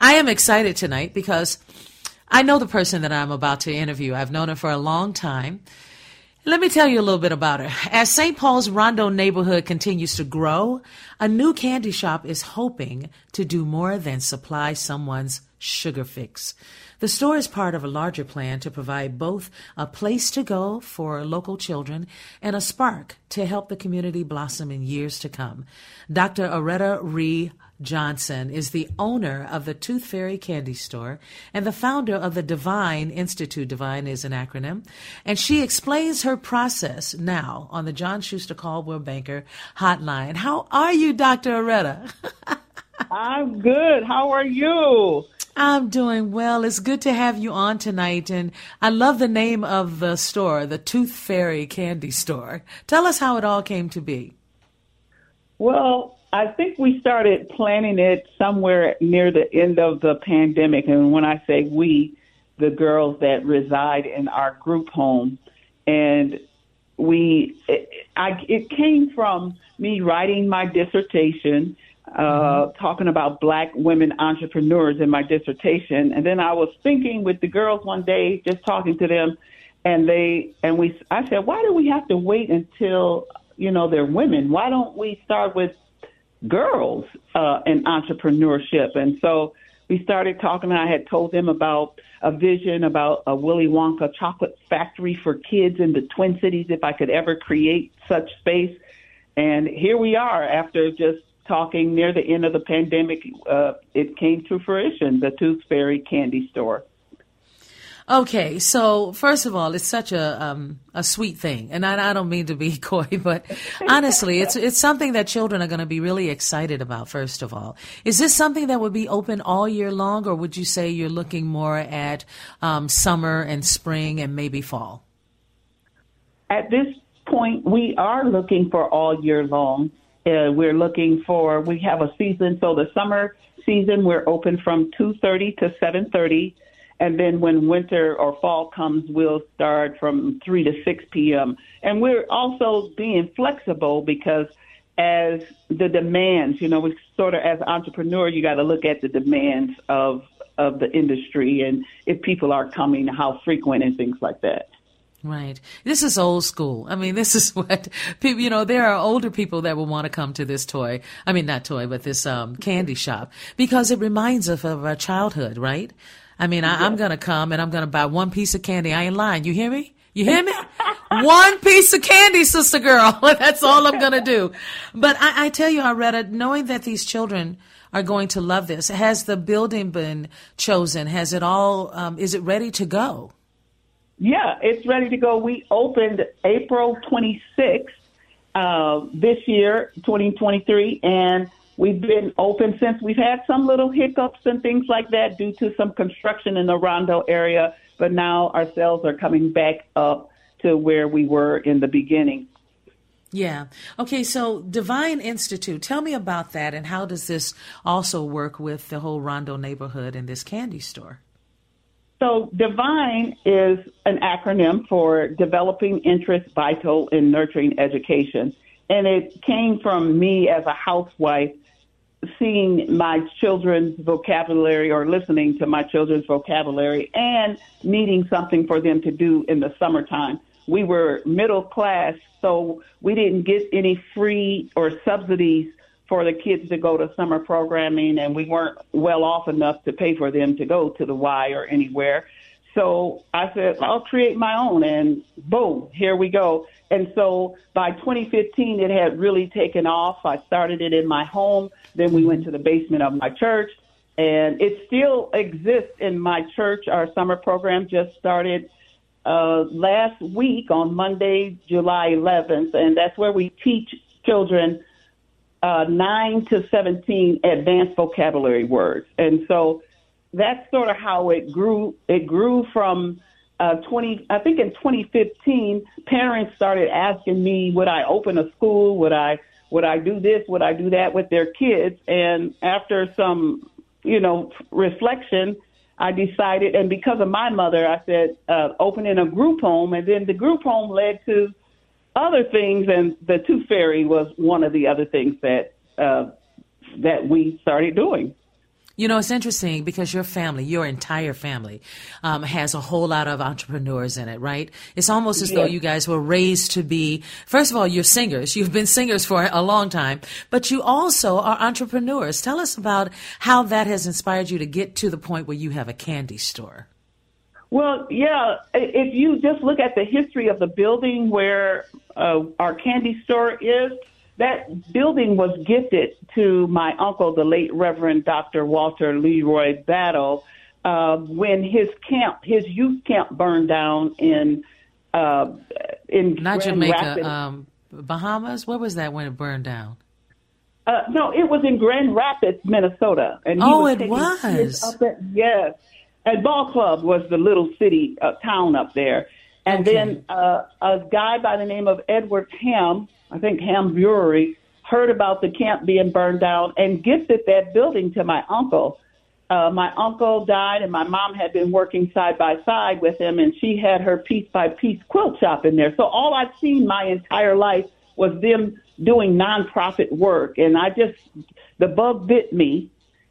I am excited tonight because I know the person that I'm about to interview. I've known her for a long time. Let me tell you a little bit about her. As St. Paul's Rondo neighborhood continues to grow, a new candy shop is hoping to do more than supply someone's sugar fix. The store is part of a larger plan to provide both a place to go for local children and a spark to help the community blossom in years to come. Dr. Aretta Rie Johnson is the owner of the Tooth Fairy Candy Store and the founder of the Divine Institute. Divine is an acronym. And she explains her process now on the John Schuster Coldwell Banker hotline. How are you, Dr. Aretta? I'm good. How are you? I'm doing well. It's good to have you on tonight. And I love the name of the store, the Tooth Fairy Candy Store. Tell us how it all came to be. Well, I think we started planning it somewhere near the end of the pandemic. And when I say we, the girls that reside in our group home. And we, it, I, it came from me writing my dissertation, uh, mm-hmm. talking about black women entrepreneurs in my dissertation. And then I was thinking with the girls one day, just talking to them, and they, and we, I said, why do we have to wait until, you know, they're women? Why don't we start with girls uh, in entrepreneurship. And so we started talking, and I had told them about a vision about a Willy Wonka chocolate factory for kids in the Twin Cities if I could ever create such space. And here we are after just talking near the end of the pandemic. Uh, it came to fruition the Tooth Fairy Candy Store. Okay, so first of all, it's such a um, a sweet thing, and I, I, don't mean to be coy, but honestly, it's it's something that children are going to be really excited about. First of all, is this something that would be open all year long, or would you say you're looking more at um, summer and spring and maybe fall? At this point, we are looking for all year long. Uh, we're looking for we have a season, so the summer season we're open from two thirty to seven thirty and then when winter or fall comes, we'll start from 3 to 6 p.m. And we're also being flexible because as the demands, you know, we sort of as entrepreneur, you got to look at the demands of of the industry and if people are coming, how frequent and things like that. Right. This is old school. I mean, this is what people, you know, there are older people that will want to come to this toy. I mean, not toy, but this um, candy shop because it reminds us of our childhood, right? I mean, I, am going to come and I'm going to buy one piece of candy. I ain't lying. You hear me? You hear me? one piece of candy, sister girl. That's all I'm going to do. But I, I tell you, Aretta, knowing that these children are going to love this, has the building been chosen? Has it all, um, is it ready to go? Yeah, it's ready to go. We opened April 26th uh, this year, 2023, and We've been open since we've had some little hiccups and things like that due to some construction in the Rondo area, but now our sales are coming back up to where we were in the beginning. Yeah. Okay, so Divine Institute, tell me about that and how does this also work with the whole Rondo neighborhood and this candy store? So, Divine is an acronym for Developing Interest, Vital, and Nurturing Education. And it came from me as a housewife seeing my children's vocabulary or listening to my children's vocabulary and needing something for them to do in the summertime. We were middle class, so we didn't get any free or subsidies for the kids to go to summer programming, and we weren't well off enough to pay for them to go to the Y or anywhere. So I said, I'll create my own, and boom, here we go. And so by 2015, it had really taken off. I started it in my home, then we went to the basement of my church, and it still exists in my church. Our summer program just started uh, last week on Monday, July 11th, and that's where we teach children uh, 9 to 17 advanced vocabulary words. And so that's sort of how it grew. It grew from uh, 20, I think in 2015, parents started asking me, would I open a school? Would I, would I do this? Would I do that with their kids? And after some, you know, reflection, I decided, and because of my mother, I said, uh, opening a group home. And then the group home led to other things. And the Tooth Fairy was one of the other things that, uh, that we started doing. You know, it's interesting because your family, your entire family, um, has a whole lot of entrepreneurs in it, right? It's almost as yes. though you guys were raised to be, first of all, you're singers. You've been singers for a long time, but you also are entrepreneurs. Tell us about how that has inspired you to get to the point where you have a candy store. Well, yeah, if you just look at the history of the building where uh, our candy store is, that building was gifted to my uncle, the late Reverend Dr. Walter Leroy Battle, uh, when his camp, his youth camp, burned down in uh, in not Grand Jamaica, um, Bahamas. What was that when it burned down? Uh, no, it was in Grand Rapids, Minnesota. And oh, was it was. Up at, yes, and Ball Club was the little city uh, town up there. And okay. then uh, a guy by the name of Edward Hamm I think Hamm Brewery, heard about the camp being burned down and gifted that building to my uncle. Uh, my uncle died, and my mom had been working side by side with him, and she had her piece by piece quilt shop in there. So all I've seen my entire life was them doing nonprofit work, and I just the bug bit me,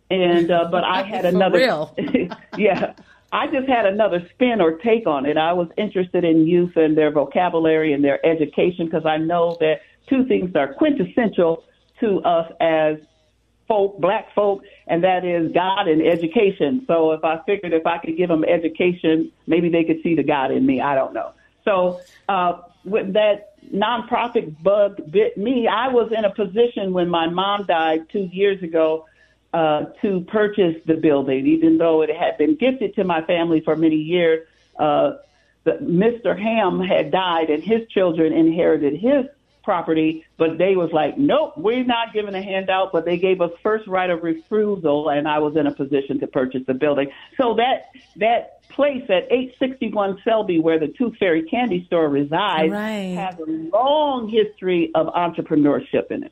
and uh, but I had another yeah. I just had another spin or take on it. I was interested in youth and their vocabulary and their education because I know that two things are quintessential to us as folk, black folk, and that is God and education. So if I figured if I could give them education, maybe they could see the God in me. I don't know. So uh, with that nonprofit bug bit me, I was in a position when my mom died two years ago uh, to purchase the building, even though it had been gifted to my family for many years. Uh, the, Mr. Hamm had died, and his children inherited his property, but they was like, nope, we're not giving a handout. But they gave us first right of refusal, and I was in a position to purchase the building. So that that place at 861 Selby, where the Tooth Fairy Candy Store resides, right. has a long history of entrepreneurship in it.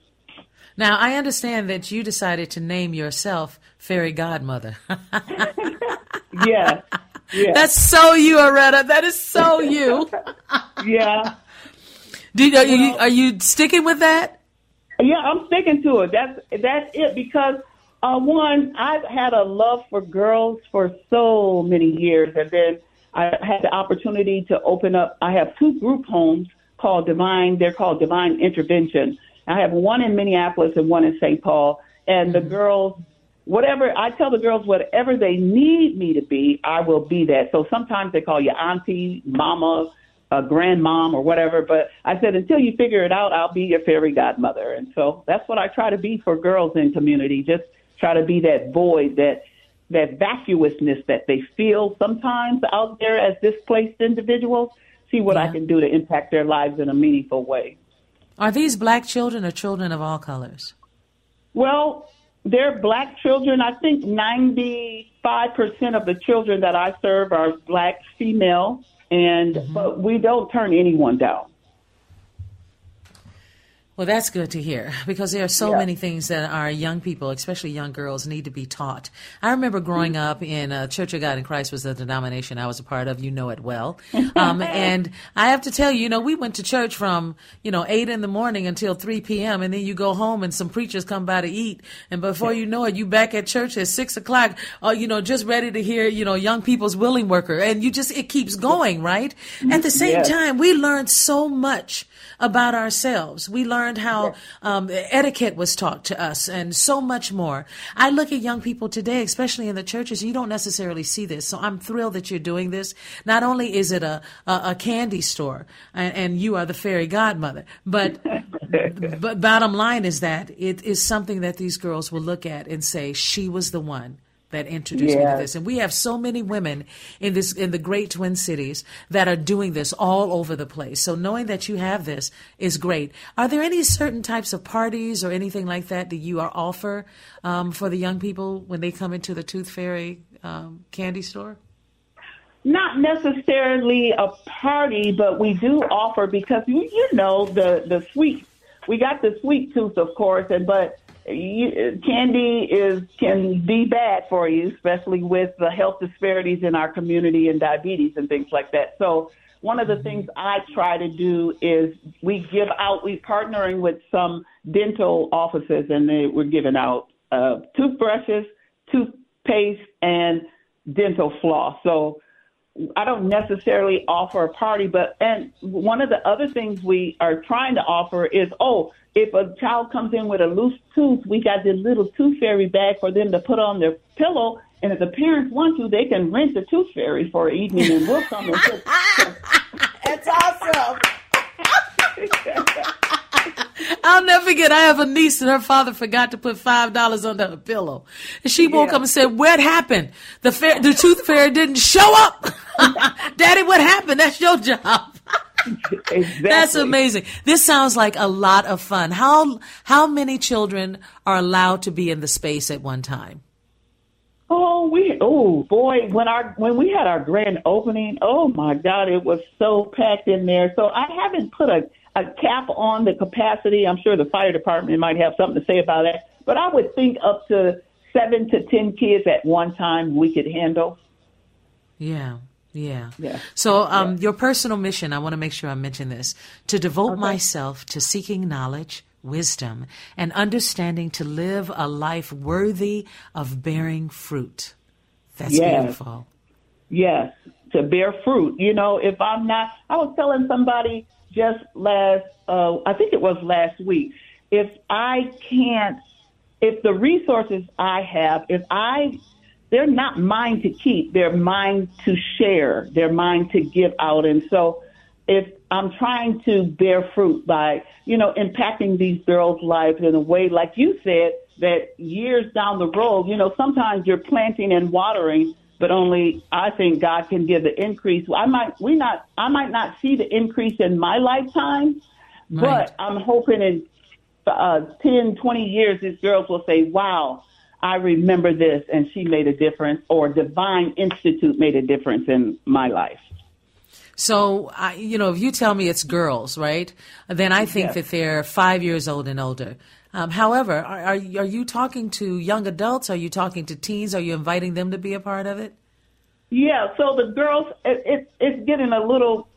Now, I understand that you decided to name yourself Fairy Godmother. yeah. Yeah. That's so you, Aretta. That is so you. yeah. Do, are, you, are you sticking with that? Yeah, I'm sticking to it. That's that's it because uh, one, I've had a love for girls for so many years, and then I had the opportunity to open up. I have two group homes called Divine. They're called Divine Intervention. I have one in Minneapolis and one in St. Paul, and the mm-hmm. girls whatever I tell the girls, whatever they need me to be, I will be that. So sometimes they call you auntie, mama, a grandmom or whatever. But I said, until you figure it out, I'll be your fairy godmother. And so that's what I try to be for girls in community. Just try to be that void, that that vacuousness that they feel sometimes out there as displaced individuals. See what yeah. I can do to impact their lives in a meaningful way. Are these black children or children of all colors? Well, they're black children. I think 95% of the children that I serve are black female and mm-hmm. but we don't turn anyone down. Well, that's good to hear because there are so yeah. many things that our young people, especially young girls, need to be taught. I remember growing mm-hmm. up in uh, Church of God in Christ was the denomination I was a part of. You know it well. Um, and I have to tell you, you know, we went to church from, you know, 8 in the morning until 3 p.m. And then you go home and some preachers come by to eat. And before you know it, you back at church at 6 o'clock, uh, you know, just ready to hear, you know, young people's willing worker. And you just, it keeps going, right? At the same yes. time, we learned so much about ourselves. We learned learned how um, etiquette was taught to us, and so much more. I look at young people today, especially in the churches. You don't necessarily see this, so I'm thrilled that you're doing this. Not only is it a a, a candy store, and, and you are the fairy godmother, but but bottom line is that it is something that these girls will look at and say, "She was the one." That introduced me to this. And we have so many women in this in the great twin cities that are doing this all over the place. So knowing that you have this is great. Are there any certain types of parties or anything like that that you are offer um, for the young people when they come into the Tooth Fairy um, candy store? Not necessarily a party, but we do offer because you, you know the the sweet. We got the sweet tooth, of course, and but you, candy is can be bad for you, especially with the health disparities in our community and diabetes and things like that. So one of the things I try to do is we give out. We're partnering with some dental offices, and they, we're giving out uh, toothbrushes, toothpaste, and dental floss. So I don't necessarily offer a party, but and one of the other things we are trying to offer is oh, if a child comes in with a loose tooth, we got this little tooth fairy bag for them to put on their pillow, and if the parents want to, they can rent the tooth fairy for an evening, and we'll come and put. That's awesome. I'll never forget. I have a niece and her father forgot to put five dollars under her pillow, and she woke Yeah. up and said, "What happened? The fair, the tooth fairy didn't show up. Daddy, what happened? That's your job." Exactly. That's amazing. This sounds like a lot of fun. How how many children are allowed to be in the space at one time? Oh, we oh boy, when our when we had our grand opening, oh my God, it was so packed in there. So I haven't put a, a cap on the capacity. I'm sure the fire department might have something to say about that. But I would think up to seven to ten kids at one time we could handle. Yeah. Yeah. Yeah. So, um, your personal mission, I want to make sure I mention this to devote myself to seeking knowledge, wisdom, and understanding to live a life worthy of bearing fruit. That's Yes. beautiful. Yes, to bear fruit. You know, if I'm not, I was telling somebody just last, uh, I think it was last week, if I can't, if the resources I have, if I, they're not mine to keep, they're mine to share, they're mine to give out. And so if I'm trying to bear fruit by, you know, impacting these girls' lives in a way, like you said, that years down the road, you know, sometimes you're planting and watering, but only I think God can give the increase. I might, we not, I might not see the increase in my lifetime, Right. but I'm hoping in uh, 10, 20 years, these girls will say, wow, I remember this and she made a difference, or Divine Institute made a difference in my life. So, I, you know, if you tell me it's girls, right, then I think Yes. that they're five years old and older. Um, however, are, are, you- are you talking to young adults? Are you talking to teens? Are you inviting them to be a part of it? Yeah, so the girls, it, it, it's getting a little,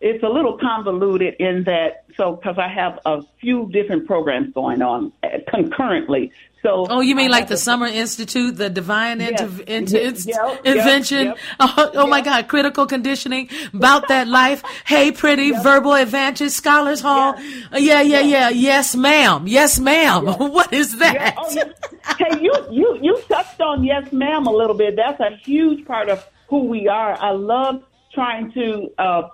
it's a little convoluted in that, so because I have a few different programs going on concurrently. So Oh, you mean like the Summer Institute, the Divine Yes. Inter- Inter- Yep, Inst- yep, yep, Invention? Oh, oh my God, critical conditioning, about that life. Hey, pretty, verbal advantage, scholars hall. Yes. Yeah, yeah, yeah. Yes, ma'am. Yes, ma'am. what is that? oh, yes. Hey, you, you, you touched on yes, ma'am, a little bit. That's a huge part of who we are. I love trying to uh,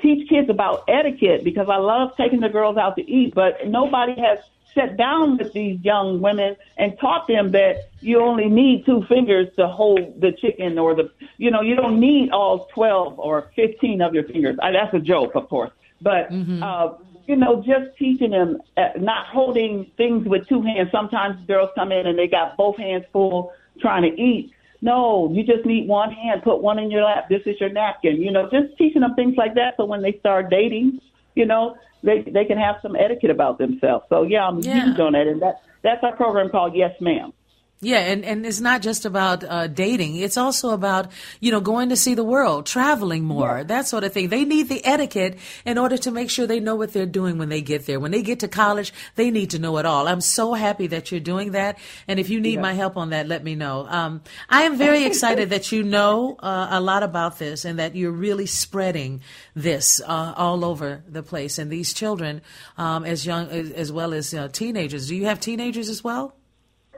teach kids about etiquette because I love taking the girls out to eat, but nobody has sat down with these young women and taught them that you only need two fingers to hold the chicken or the, you know, you don't need all 12 or 15 of your fingers. I, that's a joke, of course. But, uh, you know, just teaching them uh, not holding things with two hands. Sometimes girls come in and they got both hands full trying to eat. No, you just need one hand. Put one in your lap. This is your napkin. You know, just teaching them things like that. So when they start dating, you know, they they can have some etiquette about themselves. So yeah, I'm Yeah. huge on that, and that that's our program called Yes, Ma'am. Yeah, and, and it's not just about uh, dating. It's also about, you know, going to see the world, traveling more, yeah. that sort of thing. They need the etiquette in order to make sure they know what they're doing when they get there. When they get to college, they need to know it all. I'm so happy that you're doing that. And if you need yeah. my help on that, let me know. Um, I am very excited that you know uh, a lot about this and that you're really spreading this uh, all over the place. And these children, um, as young as, as well as uh, teenagers. Do you have teenagers as well?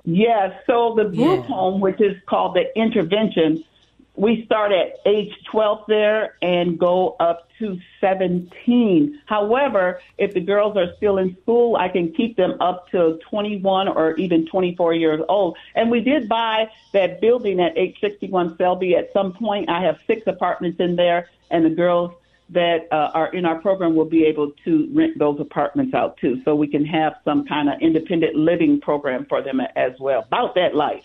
Yes. So the group yeah. home, which is called the intervention, we start at age 12 there and go up to 17. However, if the girls are still in school, I can keep them up to 21 or even 24 years old. And we did buy that building at 861 Selby at some point. I have six apartments in there, and the girls that uh, are in our program will be able to rent those apartments out too, so we can have some kind of independent living program for them as well. About that life.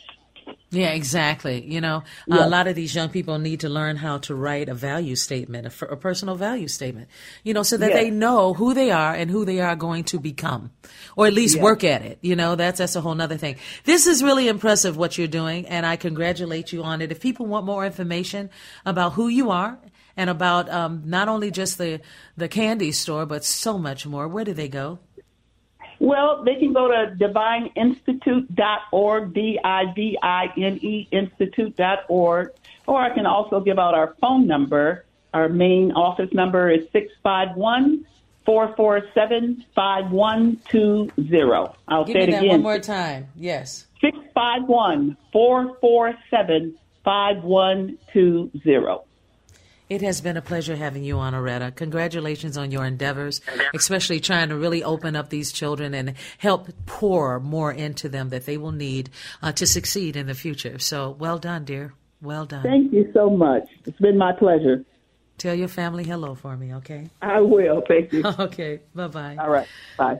Yeah, exactly. You know, a lot of these young people need to learn how to write a value statement, a, a personal value statement, you know, so that they know who they are and who they are going to become, or at least work at it. You know, that's, that's a whole nother thing. This is really impressive what you're doing, and I congratulate you on it. If people want more information about who you are and about um, not only just the, the candy store, but so much more, where do they go? Well, they can go to divineinstitute.org, D I V I N E institute.org, or I can also give out our phone number. Our main office number is 651 447 5120. I'll give say it again. one more time. Yes. 651 447 5120. It has been a pleasure having you on, Aretta. Congratulations on your endeavors, especially trying to really open up these children and help pour more into them that they will need uh, to succeed in the future. So well done, dear. Well done. Thank you so much. It's been my pleasure. Tell your family hello for me, okay? I will. Thank you. okay. Bye bye. All right. Bye.